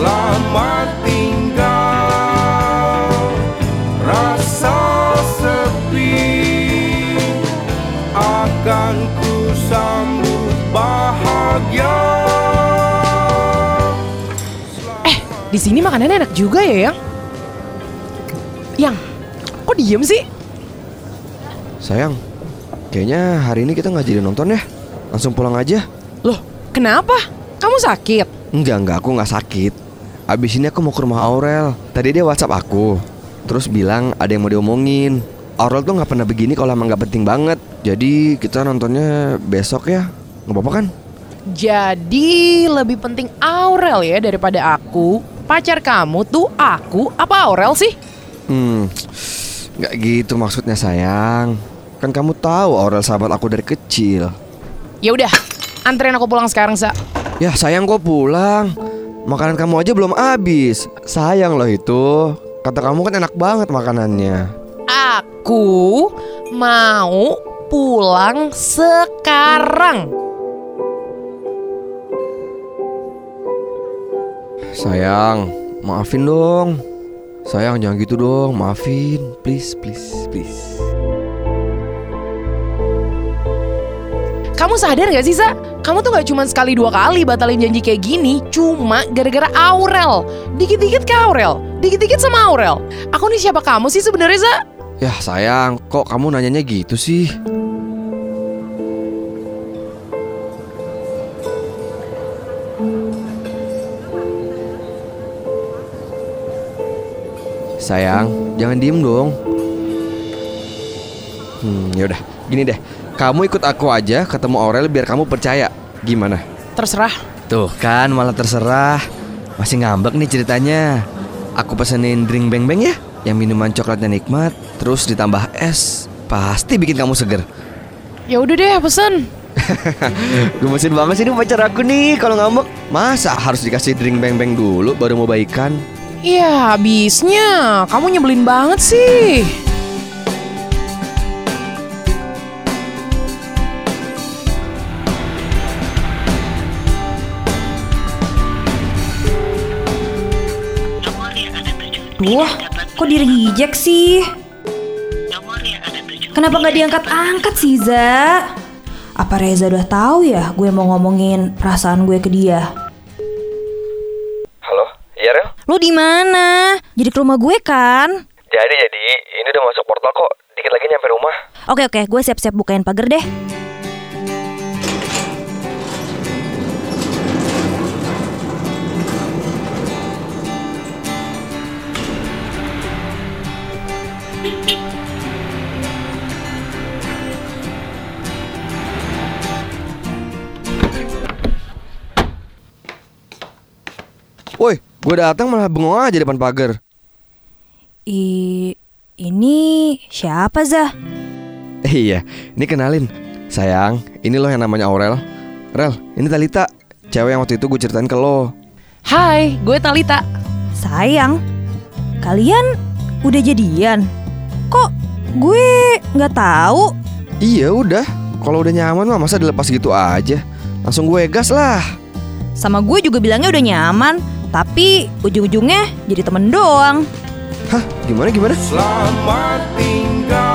Selamat tinggal Rasa sepi Akan ku sambut bahagia Eh, di sini makanannya enak juga ya, Yang? Yang, kok diem sih? Sayang, kayaknya hari ini kita nggak jadi nonton ya. Langsung pulang aja. Loh, kenapa? Kamu sakit? Enggak, enggak, aku nggak sakit. Abis ini aku mau ke rumah Aurel. Tadi dia WhatsApp aku. Terus bilang ada yang mau diomongin. Aurel tuh nggak pernah begini kalau emang nggak penting banget. Jadi kita nontonnya besok ya. Nggak apa-apa kan? Jadi lebih penting Aurel ya daripada aku. Pacar kamu tuh aku apa Aurel sih? Hmm, nggak gitu maksudnya sayang. Kan kamu tahu Aurel sahabat aku dari kecil. Ya udah, anterin aku pulang sekarang, Sa. Ya sayang kok pulang. Makanan kamu aja belum habis. Sayang loh itu. Kata kamu kan enak banget makanannya. Aku mau pulang sekarang. Sayang, maafin dong. Sayang jangan gitu dong, maafin. Please, please, please. Kamu sadar gak sih, Sa? Kamu tuh gak cuma sekali dua kali batalin janji kayak gini Cuma gara-gara Aurel Dikit-dikit ke Aurel Dikit-dikit sama Aurel Aku nih siapa kamu sih sebenarnya, Sa? Ya sayang, kok kamu nanyanya gitu sih? Sayang, jangan diem dong. Hmm, yaudah, gini deh. Kamu ikut aku aja ketemu Aurel biar kamu percaya. Gimana? Terserah. Tuh kan malah terserah. Masih ngambek nih ceritanya. Aku pesenin drink beng beng ya Yang minuman coklatnya nikmat Terus ditambah es. Pasti bikin kamu seger. Ya udah deh, pesen. Gemesin banget sih ini pacar aku nih Kalau ngambek. Masa harus dikasih drink beng beng dulu Baru mau baikan? Ya, habisnya. Kamu nyebelin banget sih Wah, kok di reject sih? Kenapa nggak diangkat-angkat sih, Za? Apa Reza udah tahu ya gue mau ngomongin perasaan gue ke dia? Halo, iya Rel? Lu di mana? Jadi ke rumah gue kan? Jadi jadi Ini udah masuk portal kok Dikit lagi nyampe rumah Oke oke, gue siap-siap bukain pagar deh. Woi, gue datang malah bengong aja depan pagar. I ini siapa Zah? Iya, ini kenalin. Sayang, ini loh yang namanya Aurel. Rel, ini Talita. Cewek yang waktu itu gue ceritain ke lo. Hai, gue Talita. Sayang, kalian udah jadian? Kok gue nggak tahu? Iya udah, kalau udah nyaman mah masa dilepas gitu aja? Langsung gue gas lah. Sama gue juga bilangnya udah nyaman, tapi ujung-ujungnya jadi temen doang. Hah, gimana gimana? Selamat tinggal